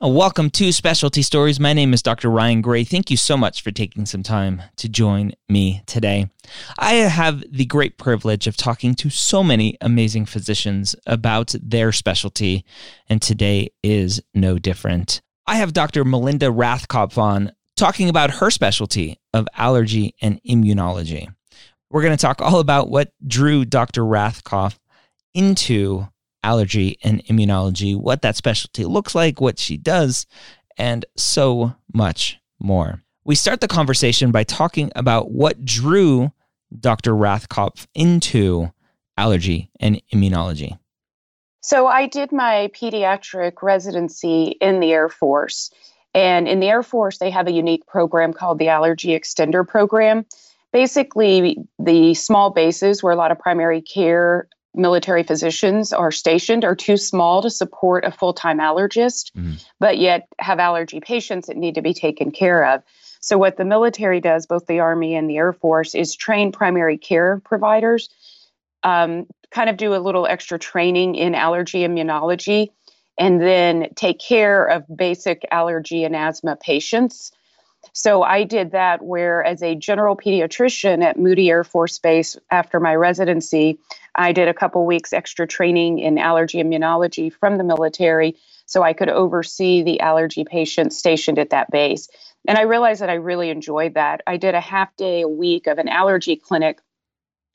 Uh, welcome to Specialty Stories. My name is Dr. Ryan Gray. Thank you so much for taking some time to join me today. I have the great privilege of talking to so many amazing physicians about their specialty, and today is no different. I have Dr. Melinda Rathkopf on talking about her specialty of allergy and immunology. We're going to talk all about what drew Dr. Rathkopf into allergy and immunology, what that specialty looks like, what she does, and so much more. We start the conversation by talking about what drew Dr. Rathkopf into allergy and immunology. So, I did my pediatric residency in the Air Force. And in the Air Force, they have a unique program called the Allergy Extender Program. Basically, the small bases where a lot of primary care military physicians are stationed are too small to support a full time allergist, mm-hmm. but yet have allergy patients that need to be taken care of. So, what the military does, both the Army and the Air Force, is train primary care providers, um, kind of do a little extra training in allergy immunology, and then take care of basic allergy and asthma patients. So I did that where, as a general pediatrician at Moody Air Force Base after my residency, I did a couple weeks extra training in allergy immunology from the military so I could oversee the allergy patients stationed at that base. And I realized that I really enjoyed that. I did a half day a week of an allergy clinic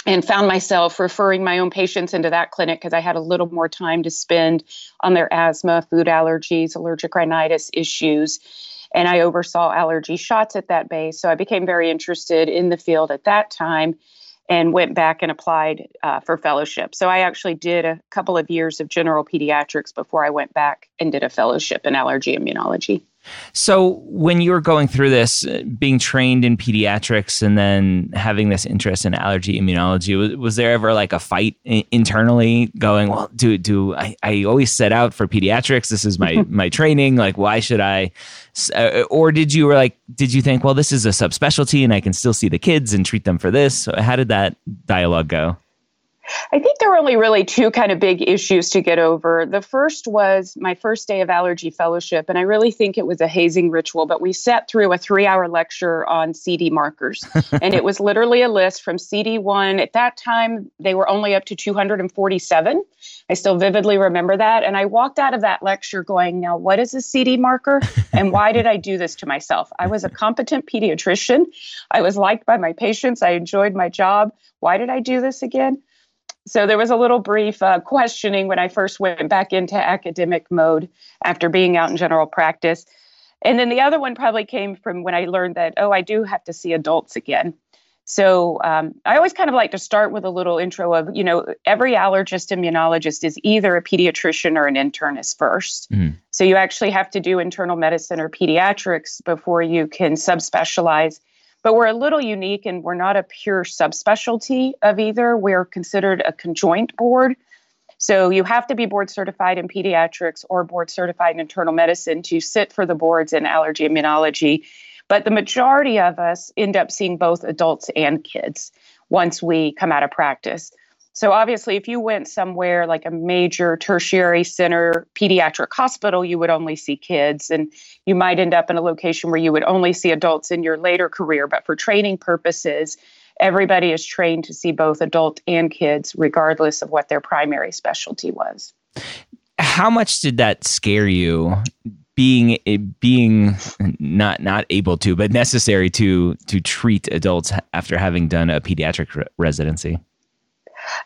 and found myself referring my own patients into that clinic because I had a little more time to spend on their asthma, food allergies, allergic rhinitis issues. And I oversaw allergy shots at that base. So I became very interested in the field at that time and went back and applied uh, for fellowship. So I actually did a couple of years of general pediatrics before I went back and did a fellowship in allergy immunology. So, when you were going through this, uh, being trained in pediatrics and then having this interest in allergy immunology, was, was there ever like a fight I- internally going, well, do, do I, I always set out for pediatrics? This is my, my training. Like, why should I? Uh, or did you were like, did you think, well, this is a subspecialty and I can still see the kids and treat them for this? How did that dialogue go? I think there were only really two kind of big issues to get over. The first was my first day of allergy fellowship, and I really think it was a hazing ritual, but we sat through a three hour lecture on CD markers. and it was literally a list from CD1. At that time, they were only up to 247. I still vividly remember that. And I walked out of that lecture going, Now, what is a CD marker? And why did I do this to myself? I was a competent pediatrician. I was liked by my patients. I enjoyed my job. Why did I do this again? So there was a little brief uh, questioning when I first went back into academic mode after being out in general practice. And then the other one probably came from when I learned that, oh, I do have to see adults again. So um, I always kind of like to start with a little intro of, you know, every allergist immunologist is either a pediatrician or an internist 1st mm-hmm. So you actually have to do internal medicine or pediatrics before you can subspecialize but we're a little unique and we're not a pure subspecialty of either. We're considered a conjoint board. So you have to be board certified in pediatrics or board certified in internal medicine to sit for the boards in allergy immunology. But the majority of us end up seeing both adults and kids once we come out of practice. So obviously, if you went somewhere like a major tertiary center pediatric hospital, you would only see kids, and you might end up in a location where you would only see adults in your later career. But for training purposes, everybody is trained to see both adult and kids, regardless of what their primary specialty was. How much did that scare you? being being not not able to but necessary to to treat adults after having done a pediatric re- residency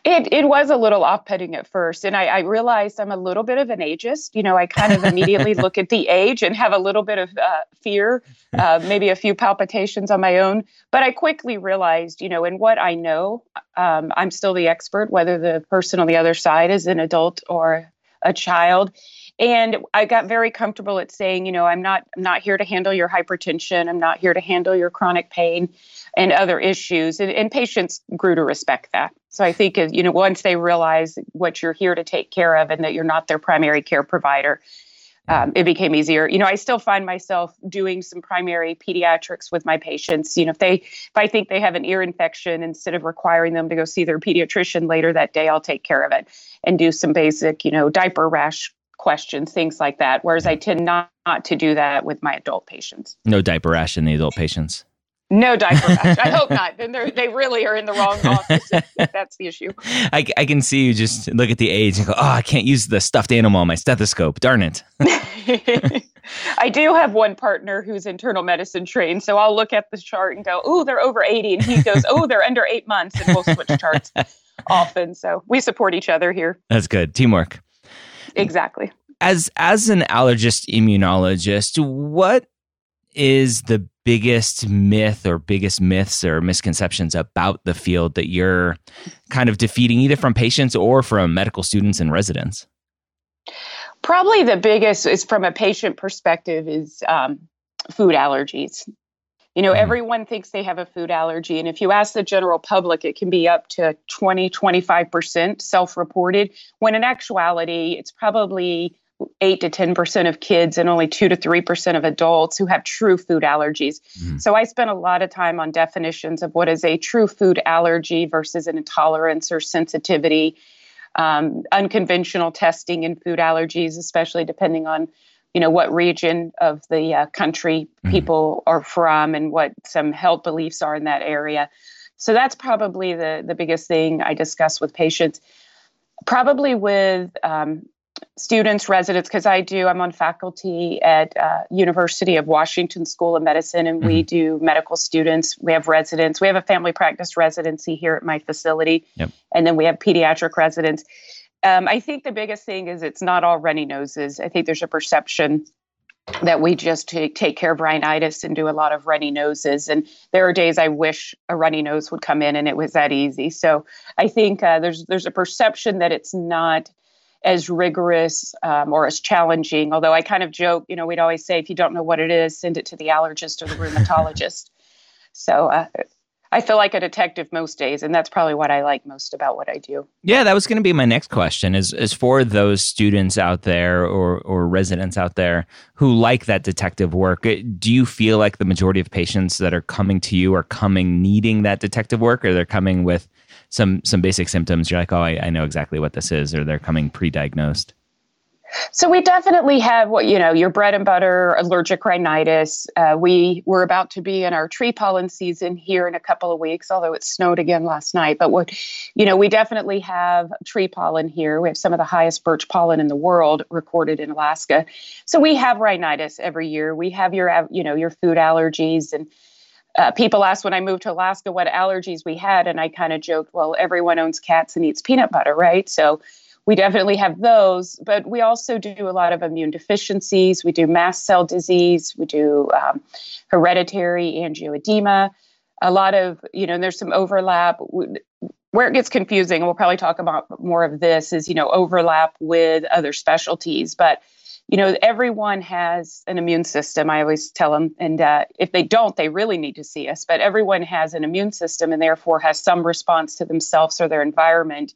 it it was a little off putting at first, and I, I, realized I'm a little bit of an ageist. You know, I kind of immediately look at the age and have a little bit of uh, fear, uh, maybe a few palpitations on my own. But I quickly realized, you know, in what I know, um, I'm still the expert, whether the person on the other side is an adult or a child. And I got very comfortable at saying, you know, I'm not I'm not here to handle your hypertension. I'm not here to handle your chronic pain and other issues. And, and patients grew to respect that. So I think, you know, once they realize what you're here to take care of and that you're not their primary care provider, um, it became easier. You know, I still find myself doing some primary pediatrics with my patients. You know, if they if I think they have an ear infection, instead of requiring them to go see their pediatrician later that day, I'll take care of it and do some basic, you know, diaper rash questions, things like that. Whereas I mm-hmm. tend not, not to do that with my adult patients. No diaper rash in the adult patients. No diaper rash. I hope not. Then they really are in the wrong office. if that's the issue. I, I can see you just look at the age and go, oh, I can't use the stuffed animal on my stethoscope. Darn it. I do have one partner who's internal medicine trained. So I'll look at the chart and go, oh, they're over 80. And he goes, oh, they're under eight months. And we'll switch charts often. So we support each other here. That's good. Teamwork. Exactly. As as an allergist immunologist, what is the biggest myth or biggest myths or misconceptions about the field that you're kind of defeating either from patients or from medical students and residents? Probably the biggest is from a patient perspective is um, food allergies. You know, mm. everyone thinks they have a food allergy. And if you ask the general public, it can be up to 20, 25% self reported, when in actuality, it's probably 8 to 10% of kids and only 2 to 3% of adults who have true food allergies. Mm. So I spent a lot of time on definitions of what is a true food allergy versus an intolerance or sensitivity. Um, unconventional testing in food allergies, especially depending on you know what region of the uh, country mm-hmm. people are from and what some health beliefs are in that area so that's probably the the biggest thing i discuss with patients probably with um, students residents because i do i'm on faculty at uh, university of washington school of medicine and mm-hmm. we do medical students we have residents we have a family practice residency here at my facility yep. and then we have pediatric residents um, I think the biggest thing is it's not all runny noses. I think there's a perception that we just take, take care of rhinitis and do a lot of runny noses. And there are days I wish a runny nose would come in and it was that easy. So I think uh, there's there's a perception that it's not as rigorous um, or as challenging. Although I kind of joke, you know, we'd always say if you don't know what it is, send it to the allergist or the rheumatologist. so uh, I feel like a detective most days, and that's probably what I like most about what I do. Yeah, that was going to be my next question. Is is for those students out there or or residents out there who like that detective work? Uh, do you feel like the majority of patients that are coming to you are coming needing that detective work, or they're coming with some some basic symptoms? You're like, oh, I, I know exactly what this is, or they're coming pre-diagnosed. So we definitely have what you know your bread and butter allergic rhinitis. Uh, we we're about to be in our tree pollen season here in a couple of weeks, although it snowed again last night. But what you know, we definitely have tree pollen here. We have some of the highest birch pollen in the world recorded in Alaska. So we have rhinitis every year. We have your you know your food allergies and. Uh, people asked when I moved to Alaska what allergies we had, and I kind of joked, "Well, everyone owns cats and eats peanut butter, right?" So, we definitely have those, but we also do a lot of immune deficiencies. We do mast cell disease. We do um, hereditary angioedema. A lot of, you know, there's some overlap. Where it gets confusing, we'll probably talk about more of this, is, you know, overlap with other specialties. But, you know, everyone has an immune system. I always tell them, and uh, if they don't, they really need to see us. But everyone has an immune system and therefore has some response to themselves or their environment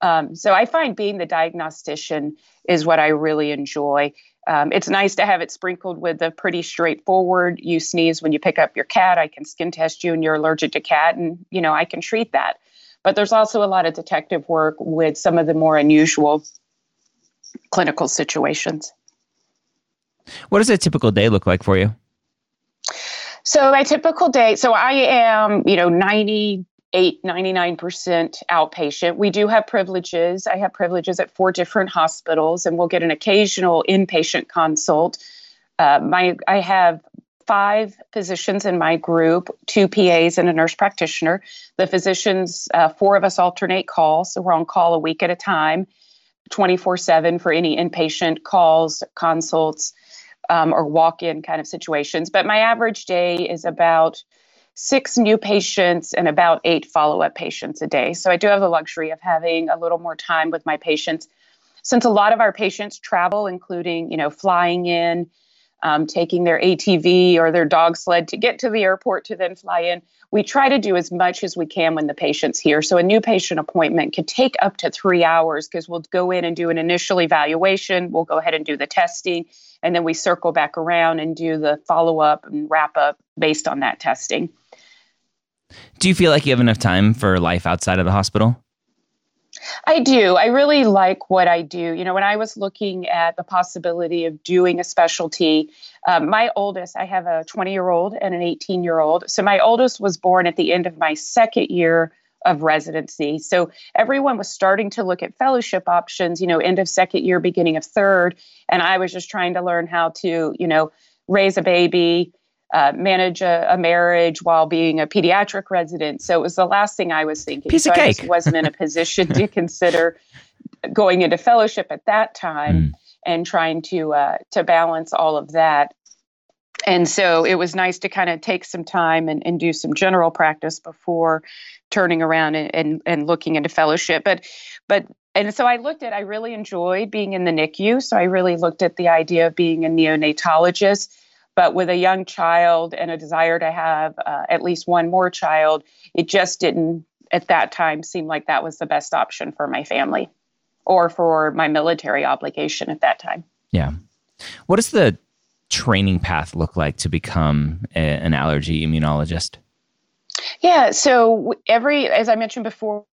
um, so I find being the diagnostician is what I really enjoy. Um, it's nice to have it sprinkled with a pretty straightforward. You sneeze when you pick up your cat. I can skin test you, and you're allergic to cat, and you know I can treat that. But there's also a lot of detective work with some of the more unusual clinical situations. What does a typical day look like for you? So my typical day, so I am, you know, 90 eight, 99% outpatient. We do have privileges. I have privileges at four different hospitals, and we'll get an occasional inpatient consult. Uh, my, I have five physicians in my group, two PAs and a nurse practitioner. The physicians, uh, four of us alternate calls, so we're on call a week at a time, 24 7 for any inpatient calls, consults, um, or walk in kind of situations. But my average day is about six new patients and about eight follow up patients a day. So I do have the luxury of having a little more time with my patients. since a lot of our patients travel, including, you know, flying in, um, taking their ATV or their dog sled to get to the airport to then fly in. We try to do as much as we can when the patient's here. So a new patient appointment could take up to three hours because we'll go in and do an initial evaluation. We'll go ahead and do the testing, and then we circle back around and do the follow up and wrap up based on that testing. Do you feel like you have enough time for life outside of the hospital? I do. I really like what I do. You know, when I was looking at the possibility of doing a specialty, um, my oldest, I have a 20 year old and an 18 year old. So my oldest was born at the end of my second year of residency. So everyone was starting to look at fellowship options, you know, end of second year, beginning of third. And I was just trying to learn how to, you know, raise a baby, uh, manage a, a, marriage while being a pediatric resident. So it was the last thing I was thinking. Piece so of cake. I just wasn't in a position to consider going into fellowship at that time mm. and trying to uh, to balance all of that. And so it was nice to kind of take some time and, and do some general practice before turning around and, and, and looking into fellowship. But but and so I looked at I really enjoyed being in the NICU. So I really looked at the idea of being a neonatologist but with a young child and a desire to have uh, at least one more child, it just didn't at that time seem like that was the best option for my family or for my military obligation at that time. Yeah. What does the training path look like to become a, an allergy immunologist? Yeah, so every, as I mentioned before,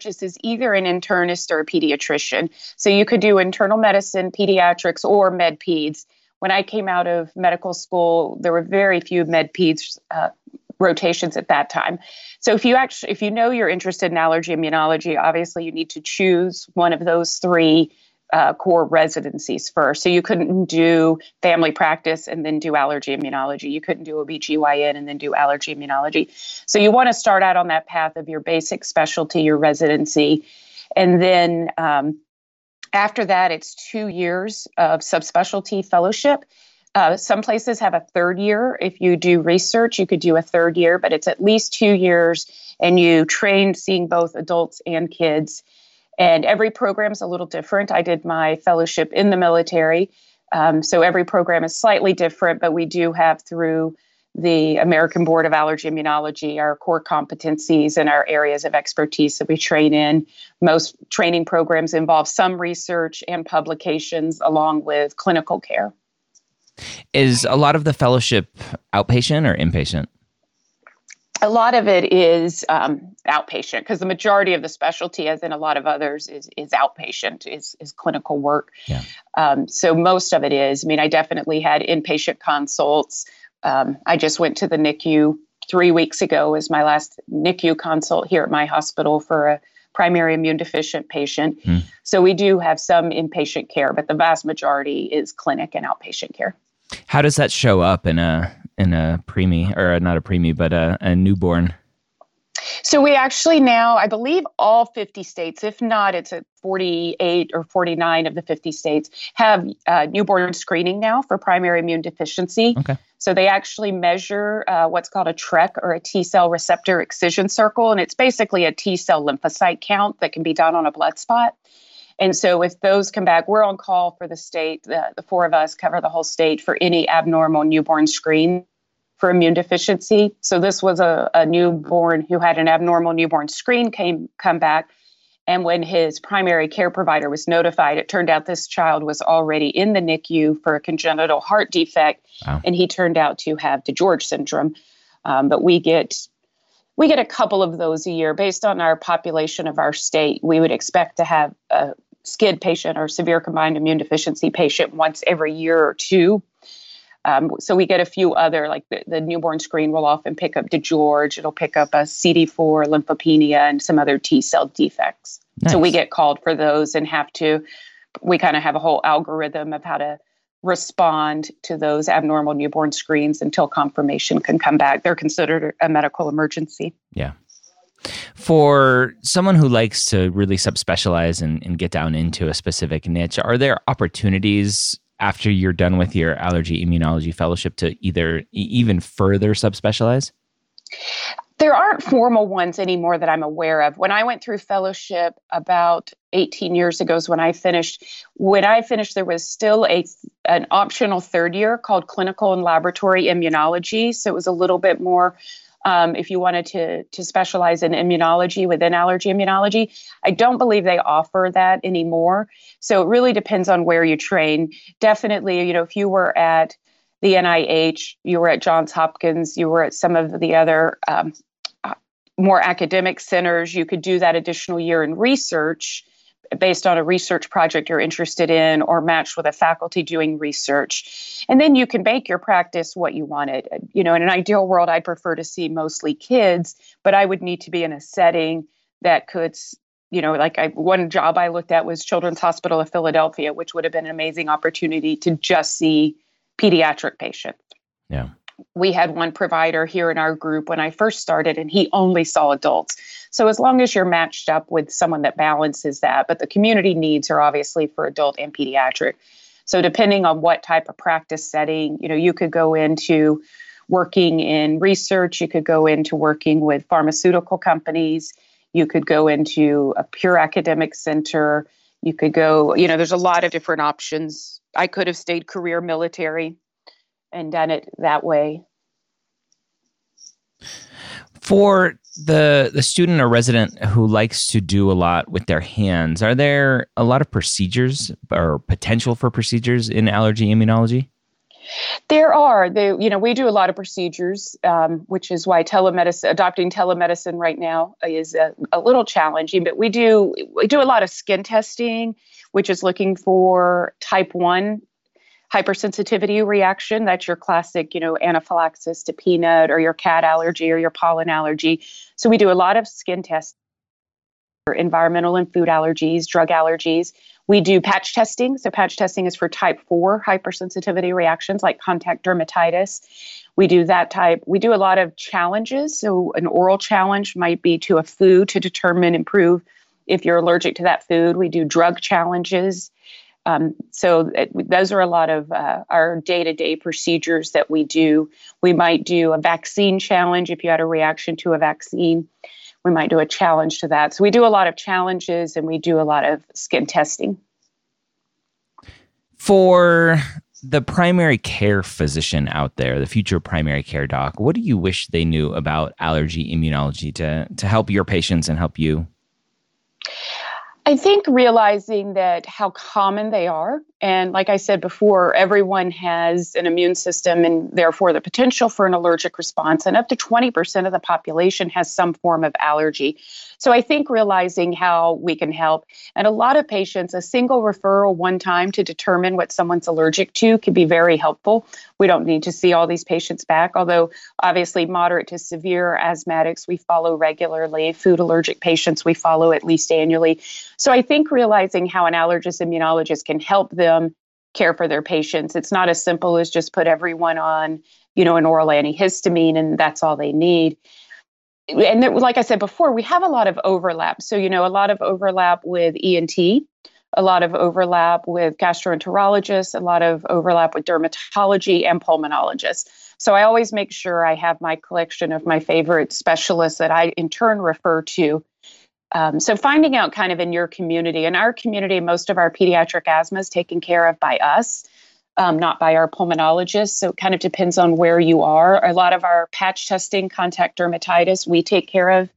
just is either an internist or a pediatrician. So you could do internal medicine, pediatrics, or med peds when I came out of medical school, there were very few med peds uh, rotations at that time. So if you actually, if you know you're interested in allergy immunology, obviously you need to choose one of those three uh, core residencies first. So you couldn't do family practice and then do allergy immunology. You couldn't do OBGYN and then do allergy immunology. So you want to start out on that path of your basic specialty, your residency, and then um, after that, it's two years of subspecialty fellowship. Uh, some places have a third year. If you do research, you could do a third year, but it's at least two years, and you train seeing both adults and kids. And every program is a little different. I did my fellowship in the military, um, so every program is slightly different, but we do have through the American Board of Allergy Immunology, our core competencies and our areas of expertise that we train in. Most training programs involve some research and publications along with clinical care. Is a lot of the fellowship outpatient or inpatient? A lot of it is um, outpatient because the majority of the specialty, as in a lot of others, is is outpatient, is is clinical work. Yeah. Um, so most of it is. I mean, I definitely had inpatient consults. Um, I just went to the NICU three weeks ago as my last NICU consult here at my hospital for a primary immune deficient patient. Mm. So we do have some inpatient care, but the vast majority is clinic and outpatient care. How does that show up in a in a preemie or not a preemie, but a, a newborn? So we actually now, I believe, all 50 states, if not, it's at 48 or 49 of the 50 states, have uh, newborn screening now for primary immune deficiency. Okay. So they actually measure uh, what's called a TREC or a T cell receptor excision circle, and it's basically a T cell lymphocyte count that can be done on a blood spot. And so if those come back, we're on call for the state. The, the four of us cover the whole state for any abnormal newborn screen for immune deficiency. So this was a, a newborn who had an abnormal newborn screen came come back. And when his primary care provider was notified, it turned out this child was already in the NICU for a congenital heart defect, wow. and he turned out to have DiGeorge syndrome. Um, but we get we get a couple of those a year based on our population of our state. We would expect to have a SCID patient or severe combined immune deficiency patient once every year or two. Um, so we get a few other, like the, the newborn screen will often pick up DiGeorge, it'll pick up a CD4, lymphopenia, and some other T cell defects. Nice. So we get called for those and have to, we kind of have a whole algorithm of how to respond to those abnormal newborn screens until confirmation can come back. They're considered a medical emergency. Yeah. For someone who likes to really subspecialize and, and get down into a specific niche, are there opportunities after you're done with your allergy immunology fellowship to either even further subspecialize? There aren't formal ones anymore that I'm aware of. When I went through fellowship about 18 years ago is when I finished. When I finished, there was still a an optional third year called clinical and laboratory immunology. So it was a little bit more um, if you wanted to to specialize in immunology within allergy immunology. I don't believe they offer that anymore. So it really depends on where you train. Definitely, you know, if you were at the NIH, you were at Johns Hopkins, you were at some of the other um, uh, more academic centers, you could do that additional year in research based on a research project you're interested in or matched with a faculty doing research. And then you can make your practice what you wanted. You know, in an ideal world, I'd prefer to see mostly kids, but I would need to be in a setting that could you know, like I, one job I looked at was Children's Hospital of Philadelphia, which would have been an amazing opportunity to just see pediatric patients. Yeah. We had one provider here in our group when I first started, and he only saw adults. So, as long as you're matched up with someone that balances that, but the community needs are obviously for adult and pediatric. So, depending on what type of practice setting, you know, you could go into working in research, you could go into working with pharmaceutical companies, you could go into a pure academic center, you could go, you know, there's a lot of different options I could have stayed career military and done it that way. For the the student or resident who likes to do a lot with their hands, are there a lot of procedures or potential for procedures in allergy immunology? There are. They, you know, we do a lot of procedures, um, which is why telemedicine, adopting telemedicine right now is a, a, little challenging. But we do we do a lot of skin testing, which is looking for type one hypersensitivity reaction. That's your classic, you know, anaphylaxis to peanut or your cat allergy or your pollen allergy. So we do a lot of skin tests for environmental and food allergies, drug allergies. We do patch testing. So, patch testing is for type 4 hypersensitivity reactions like contact dermatitis. We do that type. We do a lot of challenges. So, an oral challenge might be to a food to determine, improve if you're allergic to that food. We do drug challenges. Um, so it, those are a lot of uh, our day-to-day procedures that we do. We might do a vaccine challenge if you had a reaction to a vaccine we might do a challenge to that. So we do a lot of challenges and we do a lot of skin testing. For the primary care physician out there, the future primary care doc, what do you wish they knew about allergy immunology to, to help your patients and help you? I think realizing that how common they are. And like I said before, everyone has an immune system and therefore the potential for an allergic response. And up to 20% of the population has some form of allergy. So I think realizing how we can help. And a lot of patients, a single referral one time to determine what someone's allergic to can be very helpful. We don't need to see all these patients back, although obviously moderate to severe asthmatics we follow regularly, food allergic patients we follow at least annually. So I think realizing how an allergist immunologist can help them care for their patients. It's not as simple as just put everyone on, you know, an oral antihistamine and that's all they need and there, like I said before, we have a lot of overlap. So, you know, a lot of overlap with ENT, a lot of overlap with gastroenterologists, a lot of overlap with dermatology and pulmonologists. So, I always make sure I have my collection of my favorite specialists that I in turn refer to. Um, so, finding out kind of in your community, in our community, most of our pediatric asthma is taken care of by us um, not by our pulmonologist. So it kind of depends on where you are. A lot of our patch testing, contact dermatitis, we take care of,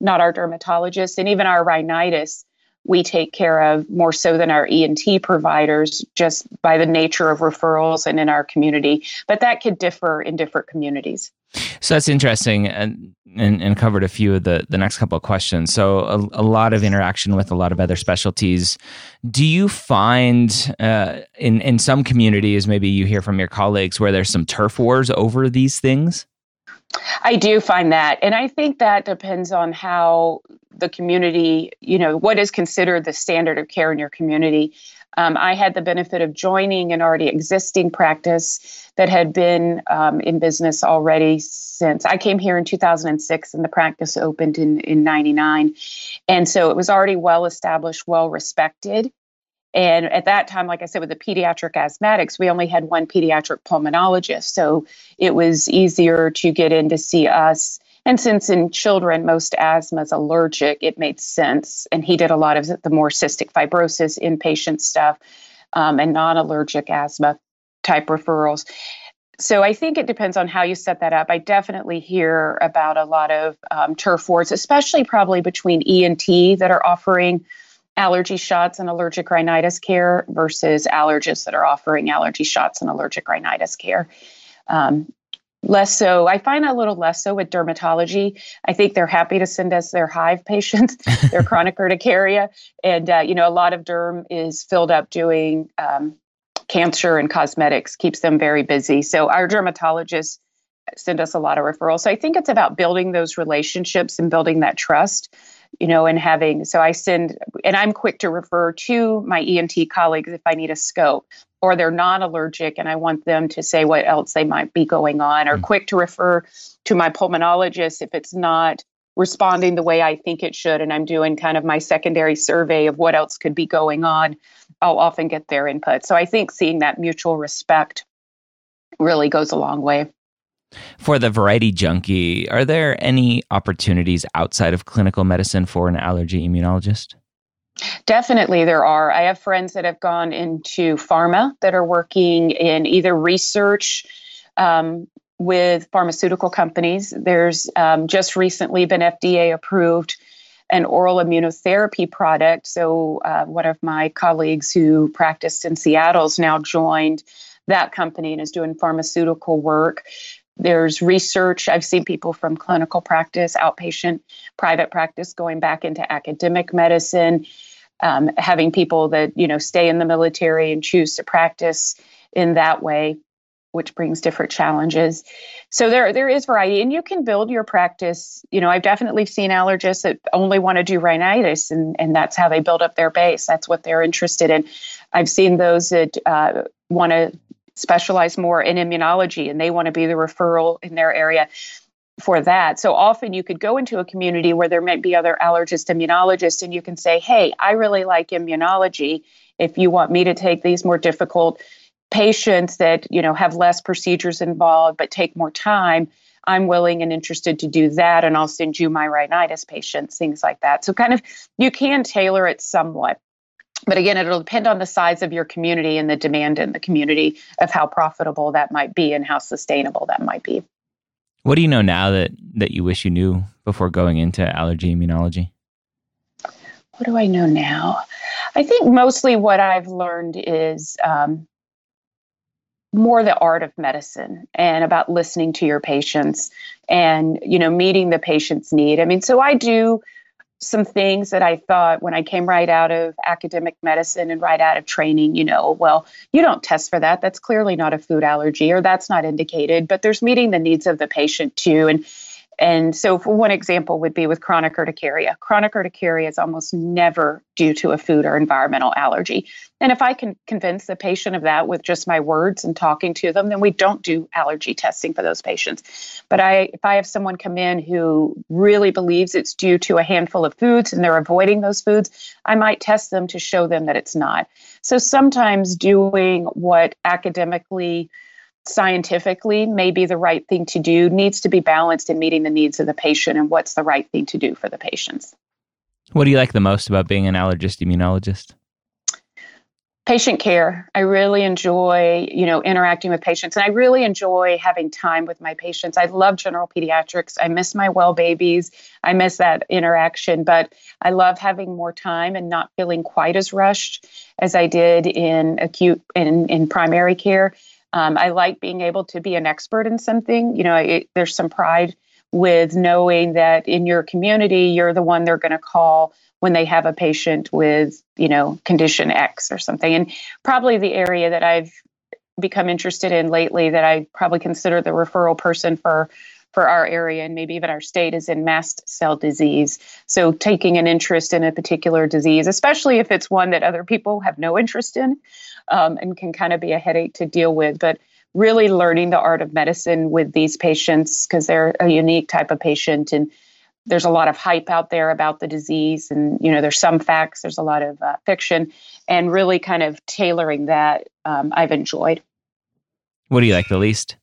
not our dermatologist. And even our rhinitis, we take care of more so than our ENT providers just by the nature of referrals and in our community. But that could differ in different communities. So that's interesting and, and, and, covered a few of the, the next couple of questions. So, a, a lot of interaction with a lot of other specialties. Do you find uh, in, in some communities, maybe you hear from your colleagues, where there's some turf wars over these things? I do find that. And I think that depends on how the community, you know, what is considered the standard of care in your community. Um, I had the benefit of joining an already existing practice that had been um, in business already since I came here in 2006 and the practice opened in, in 99. And so it was already well established, well respected. And at that time, like I said, with the pediatric asthmatics, we only had one pediatric pulmonologist. So it was easier to get in to see us And since in children, most asthma is allergic, it made sense. And he did a lot of the more cystic fibrosis inpatient stuff um, and non allergic asthma type referrals. So I think it depends on how you set that up. I definitely hear about a lot of um, turf wars, especially probably between ENT that are offering allergy shots and allergic rhinitis care versus allergists that are offering allergy shots and allergic rhinitis care. Um, less so i find a little less so with dermatology. I think they're happy to send us their hive patients their chronic urticaria. And uh, you know a lot of derm is filled up doing um, cancer and cosmetics keeps them very busy. So our dermatologists send us a lot of referrals. So i think it's about building those relationships and building that trust you know, and having so I send and I'm quick to refer to my ENT colleagues if I need a scope or they're not allergic and I want them to say what else they might be going on, or mm-hmm. quick to refer to my pulmonologist if it's not responding the way I think it should. And I'm doing kind of my secondary survey of what else could be going on. I'll often get their input. So I think seeing that mutual respect really goes a long way. For the variety junkie, are there any opportunities outside of clinical medicine for an allergy immunologist? Definitely, there are. I have friends that have gone into pharma that are working in either research um, with pharmaceutical companies. There's um, just recently been FDA approved an oral immunotherapy product. So, uh, one of my colleagues who practiced in Seattle's now joined that company and is doing pharmaceutical work. There's research. I've seen people from clinical practice, outpatient, private practice going back into academic medicine, um, having people that, you know, stay in the military and choose to practice in that way, which brings different challenges. So there, there is variety, and you can build your practice. You know, I've definitely seen allergists that only want to do rhinitis, and, and that's how they build up their base. That's what they're interested in. I've seen those that uh, want to specialize more in immunology and they want to be the referral in their area for that. So often you could go into a community where there might be other allergist immunologists and you can say, "Hey, I really like immunology. If you want me to take these more difficult patients that, you know, have less procedures involved but take more time, I'm willing and interested to do that and I'll send you my rhinitis patients, things like that." So kind of you can tailor it somewhat but again it'll depend on the size of your community and the demand in the community of how profitable that might be and how sustainable that might be. What do you know now that that you wish you knew before going into allergy immunology? What do i know now? I think mostly what i've learned is um, more the art of medicine and about listening to your patients and you know meeting the patient's need. I mean so i do some things that I thought when I came right out of academic medicine and right out of training, you know, well, you don't test for that. That's clearly not a food allergy or that's not indicated, but there's meeting the needs of the patient too. And and so, for one example, would be with chronic urticaria. Chronic urticaria is almost never due to a food or environmental allergy. And if I can convince the patient of that with just my words and talking to them, then we don't do allergy testing for those patients. But I, if I have someone come in who really believes it's due to a handful of foods and they're avoiding those foods, I might test them to show them that it's not. So sometimes doing what academically scientifically may be the right thing to do needs to be balanced in meeting the needs of the patient and what's the right thing to do for the patients. What do you like the most about being an allergist immunologist? Patient care. I really enjoy, you know, interacting with patients and I really enjoy having time with my patients. I love general pediatrics. I miss my well babies. I miss that interaction, but I love having more time and not feeling quite as rushed as I did in acute in, in primary care um, I like being able to be an expert in something. You know, it, there's some pride with knowing that in your community, you're the one they're going to call when they have a patient with, you know, condition X or something. And probably the area that I've become interested in lately that I probably consider the referral person for for our area and maybe even our state is in mast cell disease. So taking an interest in a particular disease, especially if it's one that other people have no interest in, um, and can kind of be a headache to deal with. But really learning the art of medicine with these patients because they're a unique type of patient and there's a lot of hype out there about the disease and you know there's some facts there's a lot of uh, fiction and really kind of tailoring that um, i've enjoyed what do you like the least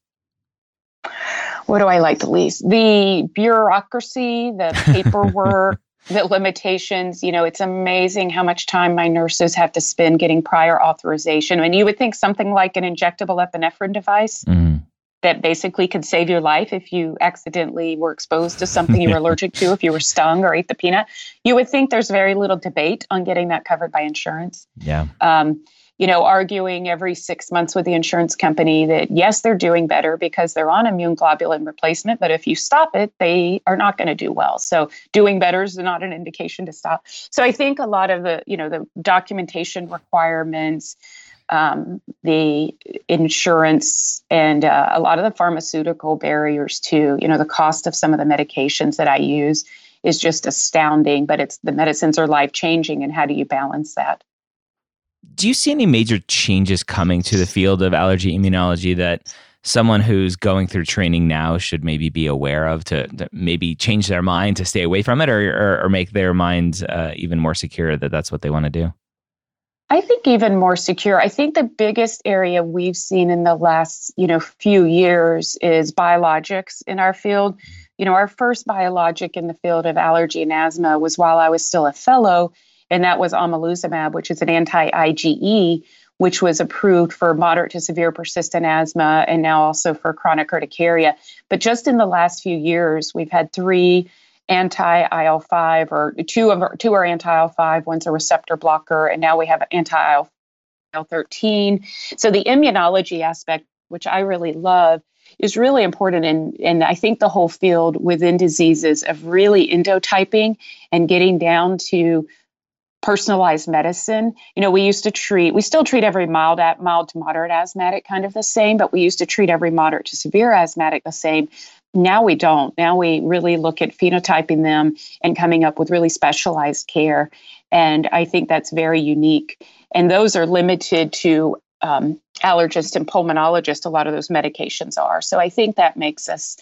What do I like the least? The bureaucracy, the paperwork, the limitations. You know, it's amazing how much time my nurses have to spend getting prior authorization. And you would think something like an injectable epinephrine device. Mm-hmm that basically could save your life if you accidentally were exposed to something you were allergic to, if you were stung or ate the peanut. You would think there's very little debate on getting that covered by insurance. Yeah. Um, you know, arguing every six months with the insurance company that yes, they're doing better because they're on immune globulin replacement, but if you stop it, they are not going to do well. So doing better is not an indication to stop. So I think a lot of the, you know, the documentation requirements, um, the insurance and uh, a lot of the pharmaceutical barriers too. You know, the cost of some of the medications that I use is just astounding, but it's the medicines are life changing. And how do you balance that? Do you see any major changes coming to the field of allergy immunology that someone who's going through training now should maybe be aware of to, to maybe change their mind to stay away from it or, or, or make their minds uh, even more secure that that's what they want to do? I think even more secure. I think the biggest area we've seen in the last, you know, few years is biologics in our field. You know, our first biologic in the field of allergy and asthma was while I was still a fellow, and that was omalizumab, which is an anti-IgE, which was approved for moderate to severe persistent asthma and now also for chronic urticaria. But just in the last few years, we've had three anti IL 5, or two, of, two are anti IL 5, one's a receptor blocker, and now we have anti IL 13. So the immunology aspect, which I really love, is really important. And, and I think the whole field within diseases of really endotyping and getting down to personalized medicine. You know, we used to treat, we still treat every mild, mild to moderate asthmatic kind of the same, but we used to treat every moderate to severe asthmatic the same. Now we don't. Now we really look at phenotyping them and coming up with really specialized care. And I think that's very unique. And those are limited to um, allergists and pulmonologists, a lot of those medications are. So I think that makes us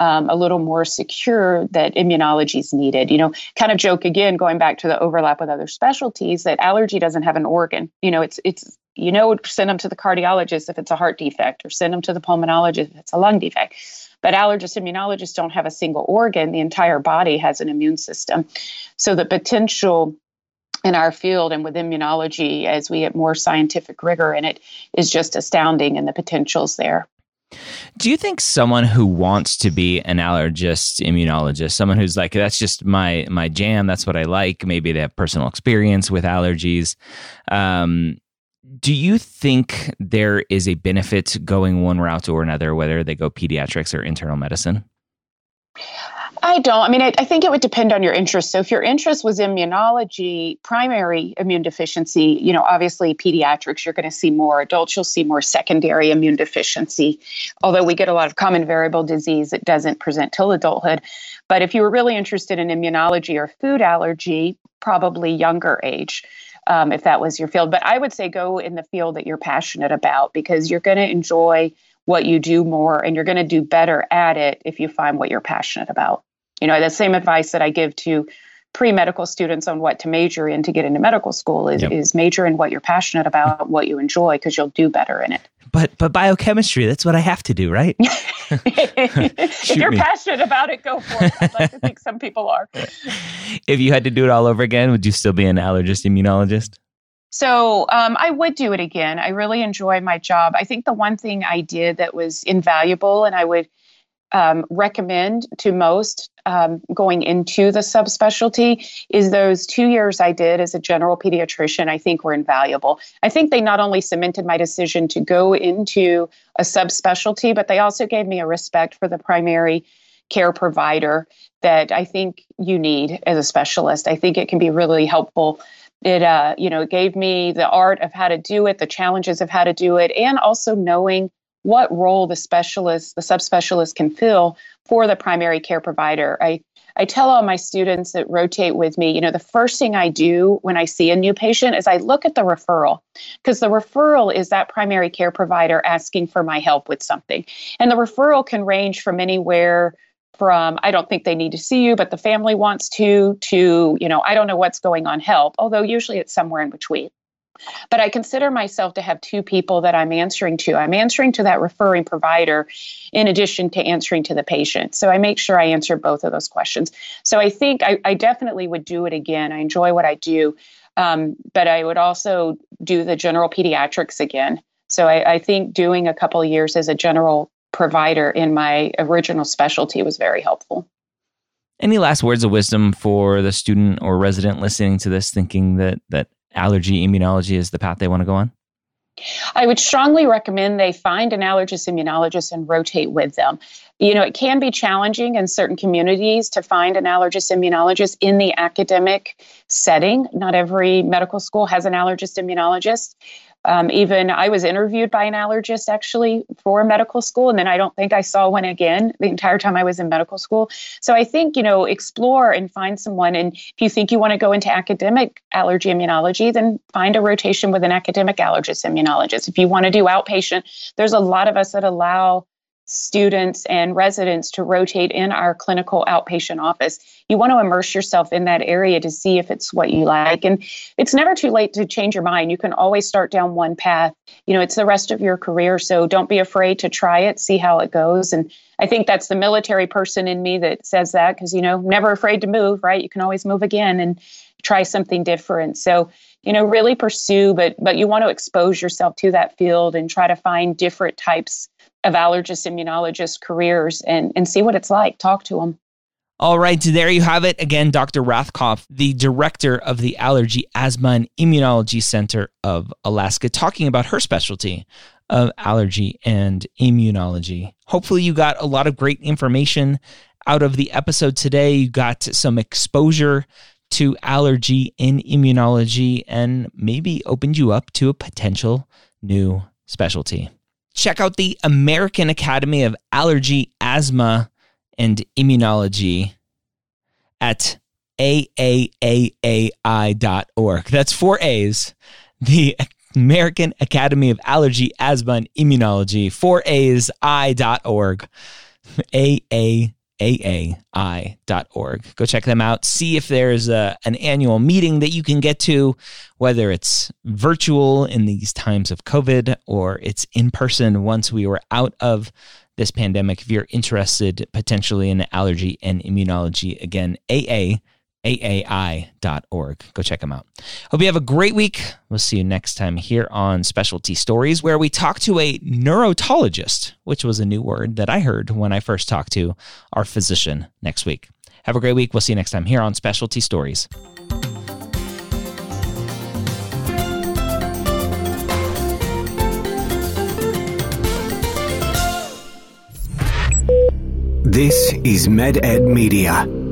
um, a little more secure that immunology is needed. You know, kind of joke again, going back to the overlap with other specialties, that allergy doesn't have an organ. You know, it's it's you know, send them to the cardiologist if it's a heart defect, or send them to the pulmonologist if it's a lung defect. But allergists, immunologists don't have a single organ. The entire body has an immune system. So the potential in our field and with immunology, as we get more scientific rigor in it, is just astounding, and the potentials there. Do you think someone who wants to be an allergist, immunologist, someone who's like, that's just my my jam, that's what I like, maybe they have personal experience with allergies, um, do you think there is a benefit going one route or another, whether they go pediatrics or internal medicine? I don't. I mean, I, I, think it would depend on your interest. So, if your interest was immunology, primary immune deficiency, you know, obviously pediatrics, you're going to see more. Adults, you'll see more secondary immune deficiency. Although we get a lot of common variable disease, that doesn't present till adulthood. But if you were really interested in immunology or food allergy, probably younger age um, if that was your field. But I would say go in the field that you're passionate about because you're going to enjoy what you do more and you're going to do better at it if you find what you're passionate about. You know, the same advice that I give to pre-medical students on what to major in to get into medical school is, yep. is major in what you're passionate about, what you enjoy, because you'll do better in it. But but biochemistry, that's what I have to do, right? if you're me. passionate about it, go for it. I'd like to think some people are. If you had to do it all over again, would you still be an allergist immunologist? So um, I would do it again. I really enjoy my job. I think the one thing I did that was invaluable, and I would um, recommend to most um, going into the subspecialty is those two years I did as a general pediatrician, I think were invaluable. I think they not only cemented my decision to go into a subspecialty, but they also gave me a respect for the primary care provider that I think you need as a specialist. I think it can be really helpful. It, uh, you know, gave me the art of how to do it, the challenges of how to do it, and also knowing what role the specialist, the subspecialist can fill for the primary care provider. I, I tell all my students that rotate with me, you know, the first thing I do when I see a new patient is I look at the referral because the referral is that primary care provider asking for my help with something. And the referral can range from anywhere from I don't think they need to see you, but the family wants to, to, you know, I don't know what's going on, help, although usually it's somewhere in between. But I consider myself to have two people that I'm answering to. I'm answering to that referring provider in addition to answering to the patient. So I make sure I answer both of those questions. So I think I, I definitely would do it again. I enjoy what I do. Um, but I would also do the general pediatrics again. So I, I think doing a couple years as a general provider in my original specialty was very helpful. Any last words of wisdom for the student or resident listening to this, thinking that that allergy immunology is the path they want to go on? I would strongly recommend they find an allergist immunologist and rotate with them. You know, it can be challenging in certain communities to find an allergist immunologist in the academic setting. Not every medical school has an allergist immunologist. Um, even I was interviewed by an allergist actually for medical school, and then I don't think I saw one again the entire time I was in medical school. So I think, you know, explore and find someone. And if you think you want to go into academic allergy immunology, then find a rotation with an academic allergist immunologist. If you want to do outpatient, there's a lot of us that allow students and residents to rotate in our clinical outpatient office. You want to immerse yourself in that area to see if it's what you like. And it's never too late to change your mind. You can always start down one path. You know, it's the rest of your career. So don't be afraid to try it, see how it goes. And I think that's the military person in me that says that because, you know, never afraid to move, right? You can always move again and try something different. So, you know, really pursue, but but you want to expose yourself to that field and try to find different types of allergist immunologist careers and, and see what it's like. Talk to them. All right, there you have it. Again, Dr. Rathkopf, the director of the Allergy, Asthma, and Immunology Center of Alaska, talking about her specialty of allergy and immunology. Hopefully, you got a lot of great information out of the episode today. You got some exposure to allergy and immunology and maybe opened you up to a potential new specialty check out the American Academy of Allergy, Asthma, and Immunology at aaai.org. That's four A's. The American Academy of Allergy, Asthma, and Immunology, four A's, I.org. A A A aai.org. Go check them out. See if there's a, an annual meeting that you can get to, whether it's virtual in these times of COVID or it's in person once we were out of this pandemic. If you're interested potentially in allergy and immunology, again, AA aai.org. Go check them out. Hope you have a great week. We'll see you next time here on Specialty Stories, where we talk to a neurotologist, which was a new word that I heard when I first talked to our physician next week. Have a great week. We'll see you next time here on Specialty Stories. This is MedEd Media.